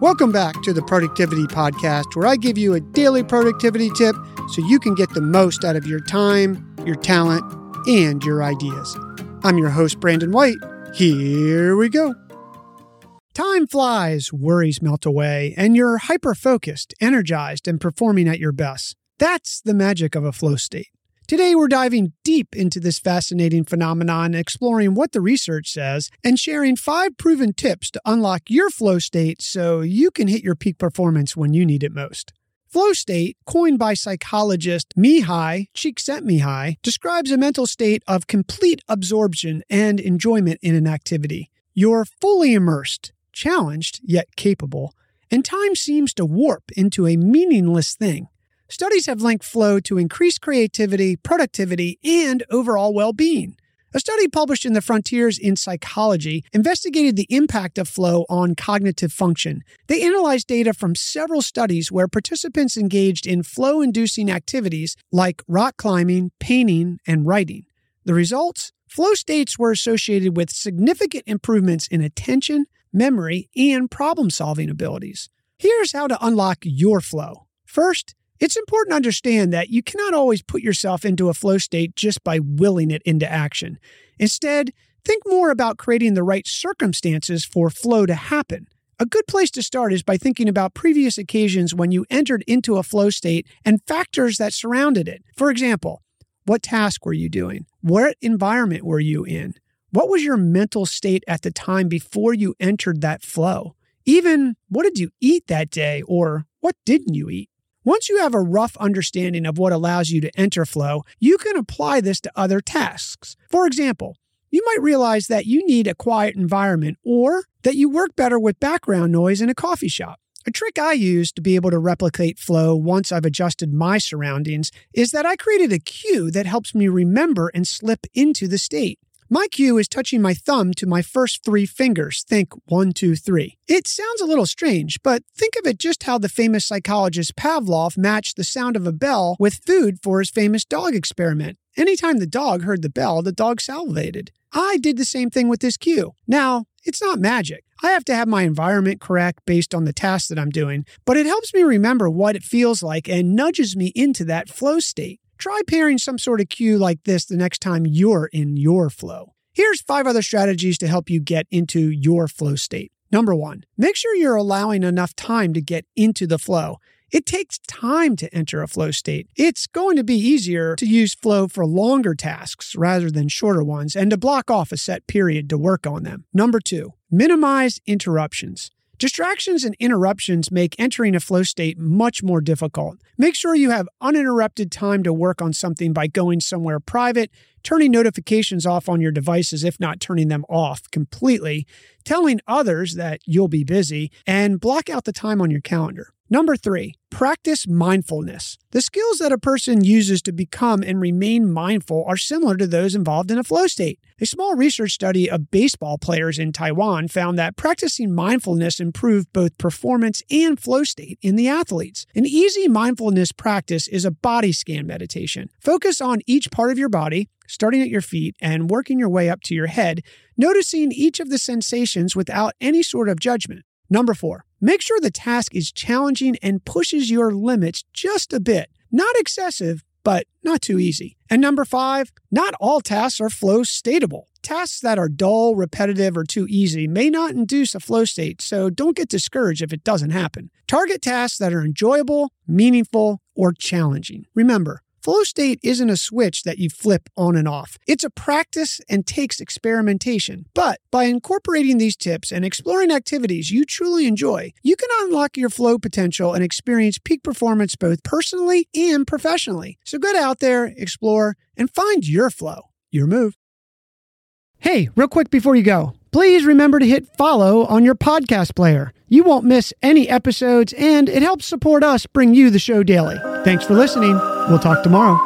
Welcome back to the Productivity Podcast, where I give you a daily productivity tip so you can get the most out of your time, your talent, and your ideas. I'm your host, Brandon White. Here we go. Time flies, worries melt away, and you're hyper focused, energized, and performing at your best. That's the magic of a flow state. Today, we're diving deep into this fascinating phenomenon, exploring what the research says, and sharing five proven tips to unlock your flow state so you can hit your peak performance when you need it most. Flow state, coined by psychologist Mihaly Csikszentmihalyi, describes a mental state of complete absorption and enjoyment in an activity. You're fully immersed, challenged yet capable, and time seems to warp into a meaningless thing. Studies have linked flow to increased creativity, productivity, and overall well being. A study published in the Frontiers in Psychology investigated the impact of flow on cognitive function. They analyzed data from several studies where participants engaged in flow inducing activities like rock climbing, painting, and writing. The results? Flow states were associated with significant improvements in attention, memory, and problem solving abilities. Here's how to unlock your flow. First, it's important to understand that you cannot always put yourself into a flow state just by willing it into action. Instead, think more about creating the right circumstances for flow to happen. A good place to start is by thinking about previous occasions when you entered into a flow state and factors that surrounded it. For example, what task were you doing? What environment were you in? What was your mental state at the time before you entered that flow? Even what did you eat that day or what didn't you eat? Once you have a rough understanding of what allows you to enter flow, you can apply this to other tasks. For example, you might realize that you need a quiet environment or that you work better with background noise in a coffee shop. A trick I use to be able to replicate flow once I've adjusted my surroundings is that I created a cue that helps me remember and slip into the state. My cue is touching my thumb to my first three fingers. Think one, two, three. It sounds a little strange, but think of it just how the famous psychologist Pavlov matched the sound of a bell with food for his famous dog experiment. Anytime the dog heard the bell, the dog salivated. I did the same thing with this cue. Now, it's not magic. I have to have my environment correct based on the task that I'm doing, but it helps me remember what it feels like and nudges me into that flow state. Try pairing some sort of cue like this the next time you're in your flow. Here's five other strategies to help you get into your flow state. Number one, make sure you're allowing enough time to get into the flow. It takes time to enter a flow state. It's going to be easier to use flow for longer tasks rather than shorter ones and to block off a set period to work on them. Number two, minimize interruptions. Distractions and interruptions make entering a flow state much more difficult. Make sure you have uninterrupted time to work on something by going somewhere private, turning notifications off on your devices, if not turning them off completely, telling others that you'll be busy, and block out the time on your calendar. Number three, practice mindfulness. The skills that a person uses to become and remain mindful are similar to those involved in a flow state. A small research study of baseball players in Taiwan found that practicing mindfulness improved both performance and flow state in the athletes. An easy mindfulness practice is a body scan meditation. Focus on each part of your body, starting at your feet and working your way up to your head, noticing each of the sensations without any sort of judgment. Number four, make sure the task is challenging and pushes your limits just a bit. Not excessive, but not too easy. And number five, not all tasks are flow stateable. Tasks that are dull, repetitive, or too easy may not induce a flow state, so don't get discouraged if it doesn't happen. Target tasks that are enjoyable, meaningful, or challenging. Remember, Flow state isn't a switch that you flip on and off. It's a practice and takes experimentation. But by incorporating these tips and exploring activities you truly enjoy, you can unlock your flow potential and experience peak performance both personally and professionally. So get out there, explore, and find your flow. Your move. Hey, real quick before you go, please remember to hit follow on your podcast player. You won't miss any episodes, and it helps support us bring you the show daily. Thanks for listening. We'll talk tomorrow.